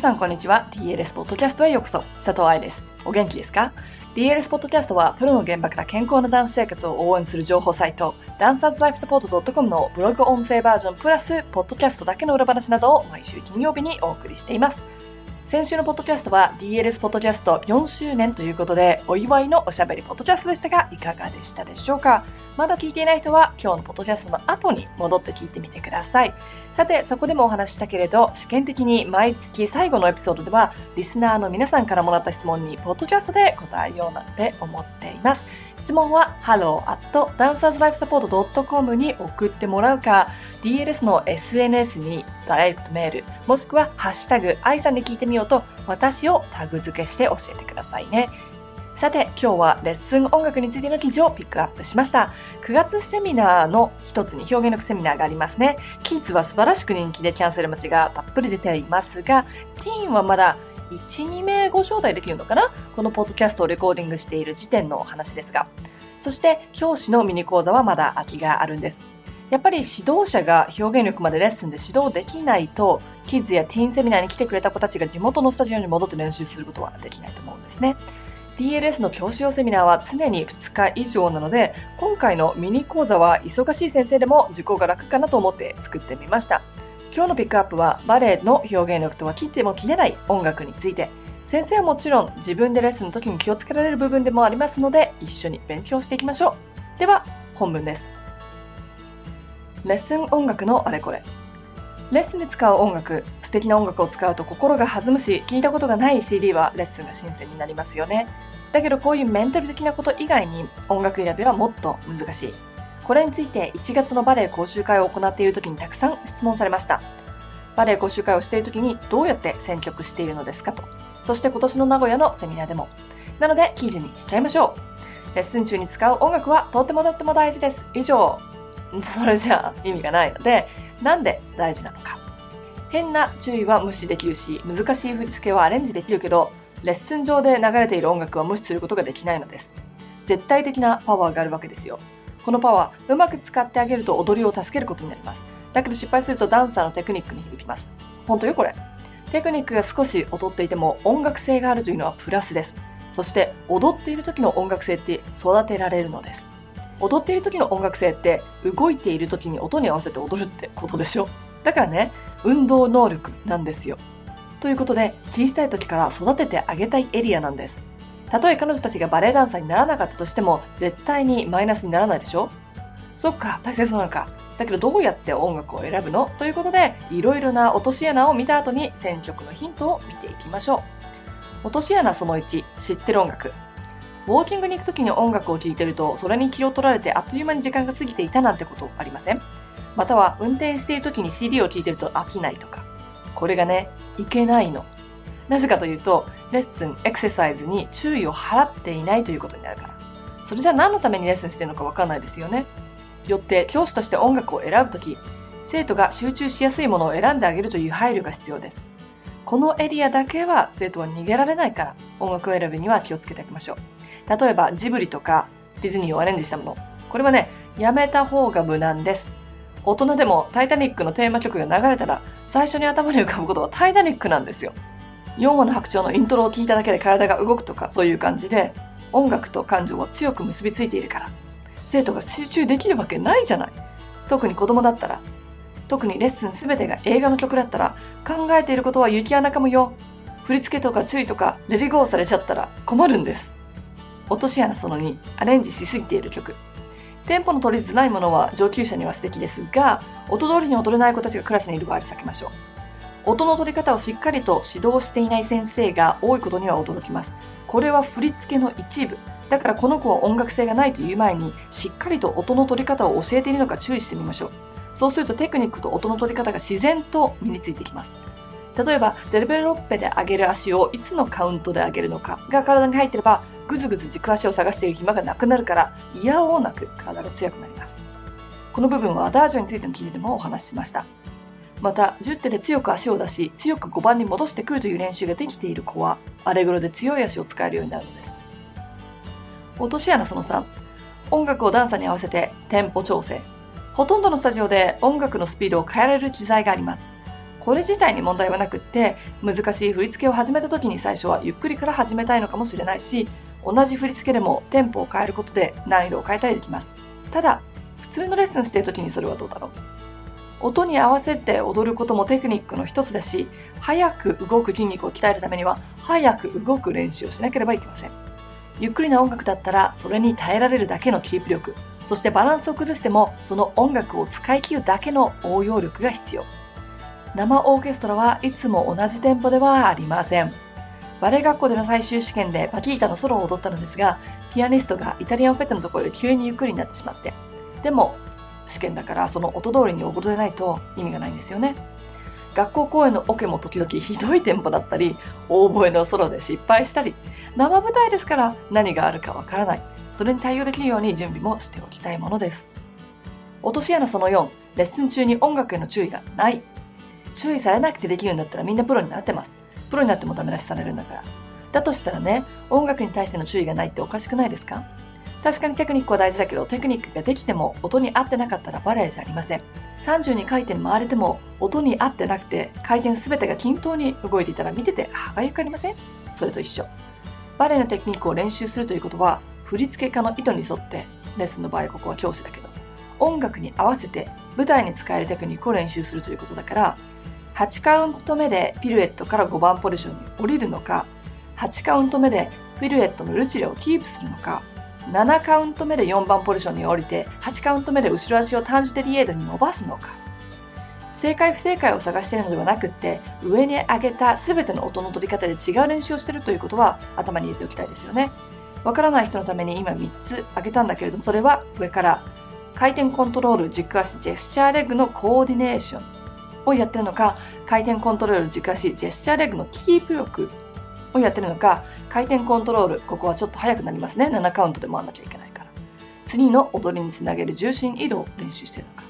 さんこんにちは。DLS ポッドキャストへようこそ。佐藤愛です。お元気ですか？DLS ポッドキャストは、プロの現場から健康なダンス生活を応援する情報サイト、ダンサーズライフサポート .com のブログ音声バージョンプラス、ポッドキャストだけの裏話などを毎週金曜日にお送りしています。先週のポッドキャストは DLS ポッドキャスト4周年ということで、お祝いのおしゃべりポッドキャストでしたが、いかがでしたでしょうか？まだ聞いていない人は、今日のポッドキャストの後に戻って聞いてみてください。さて、そこでもお話ししたけれど、試験的に毎月最後のエピソードでは、リスナーの皆さんからもらった質問に、ポッドキャストで答えようなんて思っています。質問は hello.dancerslifesupport.com に送ってもらうか、DLS の SNS にダイレクトメール、もしくはハッシュタグ、愛さんで聞いてみようと、私をタグ付けして教えてくださいね。さて、今日はレッスン音楽についての記事をピックアップしました。9月セミナーの一つに表現力セミナーがありますね。キッズは素晴らしく人気でキャンセル待ちがたっぷり出ていますが、ティーンはまだ1、2名ご招待できるのかな？このポッドキャストをレコーディングしている時点のお話ですが。そして、教師のミニ講座はまだ空きがあるんです。やっぱり指導者が表現力までレッスンで指導できないと、キッズやティーンセミナーに来てくれた子たちが地元のスタジオに戻って練習することはできないと思うんですね。DLS の教師用セミナーは常に2日以上なので、今回のミニ講座は忙しい先生でも受講が楽かなと思って作ってみました。今日のピックアップはバレエの表現力とは切っても切れない音楽について。先生はもちろん自分でレッスンの時に気をつけられる部分でもありますので一緒に勉強していきましょう。では本文です。レッスン音楽のあれこれ。レッスンで使う音楽素敵な音楽を使うと心が弾むし聞いたことがない CD はレッスンが新鮮になりますよねだけどこういうメンタル的なこと以外に音楽選びはもっと難しいこれについて1月のバレエ講習会を行っている時にたくさん質問されました。バレエ講習会をしている時にどうやって選曲しているのですかと。そして今年の名古屋のセミナーでも。なので記事にしちゃいましょう。レッスン中に使う音楽はとってもとっても大事です。以上。それじゃあ意味がないので、なんで大事なのか。変な注意は無視できるし、難しい振り付けはアレンジできるけど、レッスン上で流れている音楽は無視することができないのです。絶対的なパワーがあるわけですよ。このパワー、うまく使ってあげると踊りを助けることになります。だけど失敗するとダンサーのテクニックに響きます。本当よこれ。テクニックが少し踊っていても音楽性があるというのはプラスです。そして踊っている時の音楽性って育てられるのです。踊っている時の音楽性って動いている時に音に合わせて踊るってことでしょ？だからね、運動能力なんですよ。ということで、小さい時から育ててあげたいエリアなんです。たとえ彼女たちがバレエダンサーにならなかったとしても、絶対にマイナスにならないでしょ？そっか、大切なのか。だけどどうやって音楽を選ぶの？ということで、いろいろな落とし穴を見た後に選曲のヒントを見ていきましょう。落とし穴その1、知ってる音楽。ウォーキングに行く時に音楽を聴いてると、それに気を取られてあっという間に時間が過ぎていたなんてことありません？または運転している時に CD を聴いてると飽きないとか。これがね、いけないの。なぜかというと、レッスン、エクササイズに注意を払っていないということになるから。それじゃ何のためにレッスンしてるのかわかんないですよね。よって教師として音楽を選ぶとき、生徒が集中しやすいものを選んであげるという配慮が必要です。このエリアだけは生徒は逃げられないから音楽を選びには気をつけてあげましょう。例えばジブリとかディズニーをアレンジしたもの。これはね、やめた方が無難です。大人でもタイタニックのテーマ曲が流れたら最初に頭に浮かぶことはタイタニックなんですよ。4話の白鳥のイントロを聞いただけで体が動くとかそういう感じで音楽と感情は強く結びついているから生徒が集中できるわけないじゃない特に子供だったら特にレッスン全てが映画の曲だったら考えていることは雪穴かもよ振り付けとか注意とかレリゴーされちゃったら困るんです落とし穴その2アレンジしすぎている曲テンポの取りづらいものは上級者には素敵ですが音通りに踊れない子たちがクラスにいる場合避けましょう音の取り方をしっかりと指導していない先生が多いことには驚きます。これは振り付けの一部。だからこの子は音楽性がないという前に、しっかりと音の取り方を教えているのか注意してみましょう。そうするとテクニックと音の取り方が自然と身についてきます。例えば、デベロッペで上げる足をいつのカウントで上げるのかが体に入っていれば、ぐずぐず軸足を探している暇がなくなるから、嫌おうなく体が強くなります。この部分はアダージョについての記事でもお話ししました。また、10手で強く足を出し、強く5番に戻してくるという練習ができている子は、アレグロで強い足を使えるようになるのです。落とし穴その3、音楽をダンサーに合わせてテンポ調整。ほとんどのスタジオで音楽のスピードを変えられる機材があります。これ自体に問題はなくって難しい振り付けを始めた時に最初はゆっくりから始めたいのかもしれないし同じ振り付けでもテンポを変えることで難易度を変えたりできます。ただ普通のレッスンしている時にそれはどうだろう。音に合わせて踊ることもテクニックの一つだし早く動く筋肉を鍛えるためには早く動く練習をしなければいけません。ゆっくりな音楽だったらそれに耐えられるだけのキープ力。そしてバランスを崩してもその音楽を使い切るだけの応用力が必要。生オーケストラはいつも同じテンポではありません。バレエ学校での最終試験でパキータのソロを踊ったのですがピアニストがイタリアンフェットのところで急にゆっくりになってしまってでも試験だからその音通りに踊れないと意味がないんですよね。学校公演のオケも時々ひどいテンポだったり大声のソロで失敗したり生舞台ですから何があるかわからない。それに対応できるように準備もしておきたいものです。落とし穴その4レッスン中に音楽への注意がない。注意されなくてできるんだったらみんなプロになってます。プロになってもダメ出しされるんだから。だとしたらね音楽に対しての注意がないっておかしくないですか？確かにテクニックは大事だけどテクニックができても音に合ってなかったらバレエじゃありません。32回転回れても音に合ってなくて回転全てが均等に動いていたら見てて歯がゆくありません？それと一緒。バレエのテクニックを練習するということは振り付け家の意図に沿ってレッスンの場合ここは教師だけど音楽に合わせて舞台に使えるテクニックを練習するということだから8カウント目でピルエットから5番ポジションに降りるのか8カウント目でピルエットのルチレをキープするのか7カウント目で4番ポジションに降りて8カウント目で後ろ足をタンジデリエードに伸ばすのか。正解不正解を探しているのではなくって上に上げた全ての音の取り方で違う練習をしているということは頭に入れておきたいですよね。わからない人のために今3つ挙げたんだけれどもそれは上から回転コントロール軸足ジェスチャーレッグのコーディネーション。をやってるのか回転コントロール軸足ジェスチャーレッグのキープ力をやってるのか回転コントロールここはちょっと早くなりますね。7カウントで回んなきゃいけないから。次の踊りにつなげる重心移動を練習してるのか。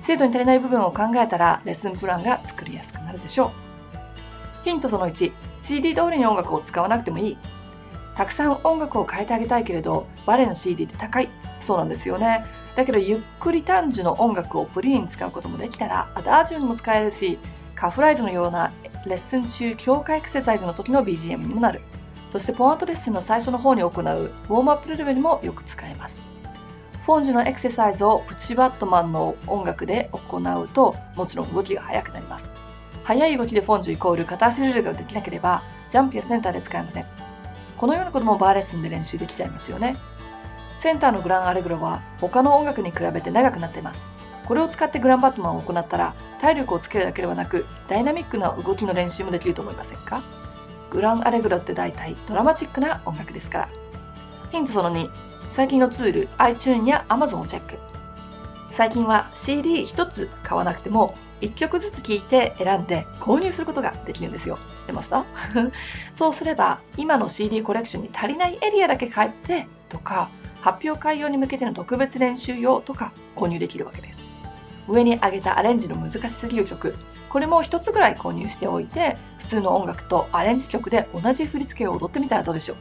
精度に足りない部分を考えたらレッスンプランが作りやすくなるでしょう。ヒントその 1CD 通りに音楽を使わなくてもいい。たくさん音楽を変えてあげたいけれどバレエの CD って高い。そうなんですよね。だけどゆっくり短時の音楽をプリーに使うこともできたらアダージュにも使えるしカフライズのようなレッスン中強化エクササイズの時の BGM にもなる。そしてポアートレッスンの最初の方に行うウォームアップレベルにもよく使えます。フォンジュのエクササイズをプチバットマンの音楽で行うともちろん動きが速くなります。速い動きでフォンジュイコール片足ドリルができなければジャンプやセンターで使えません。このようなこともバーレッスンで練習できちゃいますよね。センターのグランアレグロは他の音楽に比べて長くなっています。これを使ってグランバットマンを行ったら体力をつけるだけではなくダイナミックな動きの練習もできると思いませんか？グランアレグロって大体ドラマチックな音楽ですから。ヒントその2最近のツール iTune や Amazon をチェック。最近は CD1 つ買わなくても1曲ずつ聴いて選んで購入することができるんですよ。知ってました？そうすれば今の CD コレクションに足りないエリアだけ変えてとか発表会用に向けての特別練習用とか購入できるわけです。上に上げたアレンジの難しすぎる曲。これも一つぐらい購入しておいて普通の音楽とアレンジ曲で同じ振り付けを踊ってみたらどうでしょう。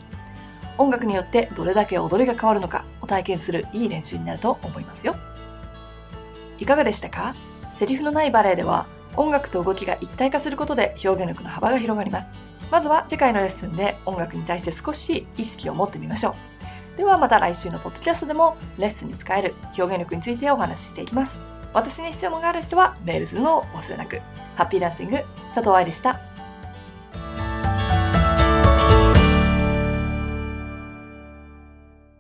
音楽によってどれだけ踊りが変わるのかを体験するいい練習になると思いますよ。いかがでしたか？セリフのないバレエでは音楽と動きが一体化することで表現力の幅が広がります。まずは次回のレッスンで音楽に対して少し意識を持ってみましょう。ではまた来週のポッドキャストでもレッスンに使える表現力についてお話ししていきます私に質問がある人はメールするのを忘れなく。ハッピーダンシング、佐藤愛でした。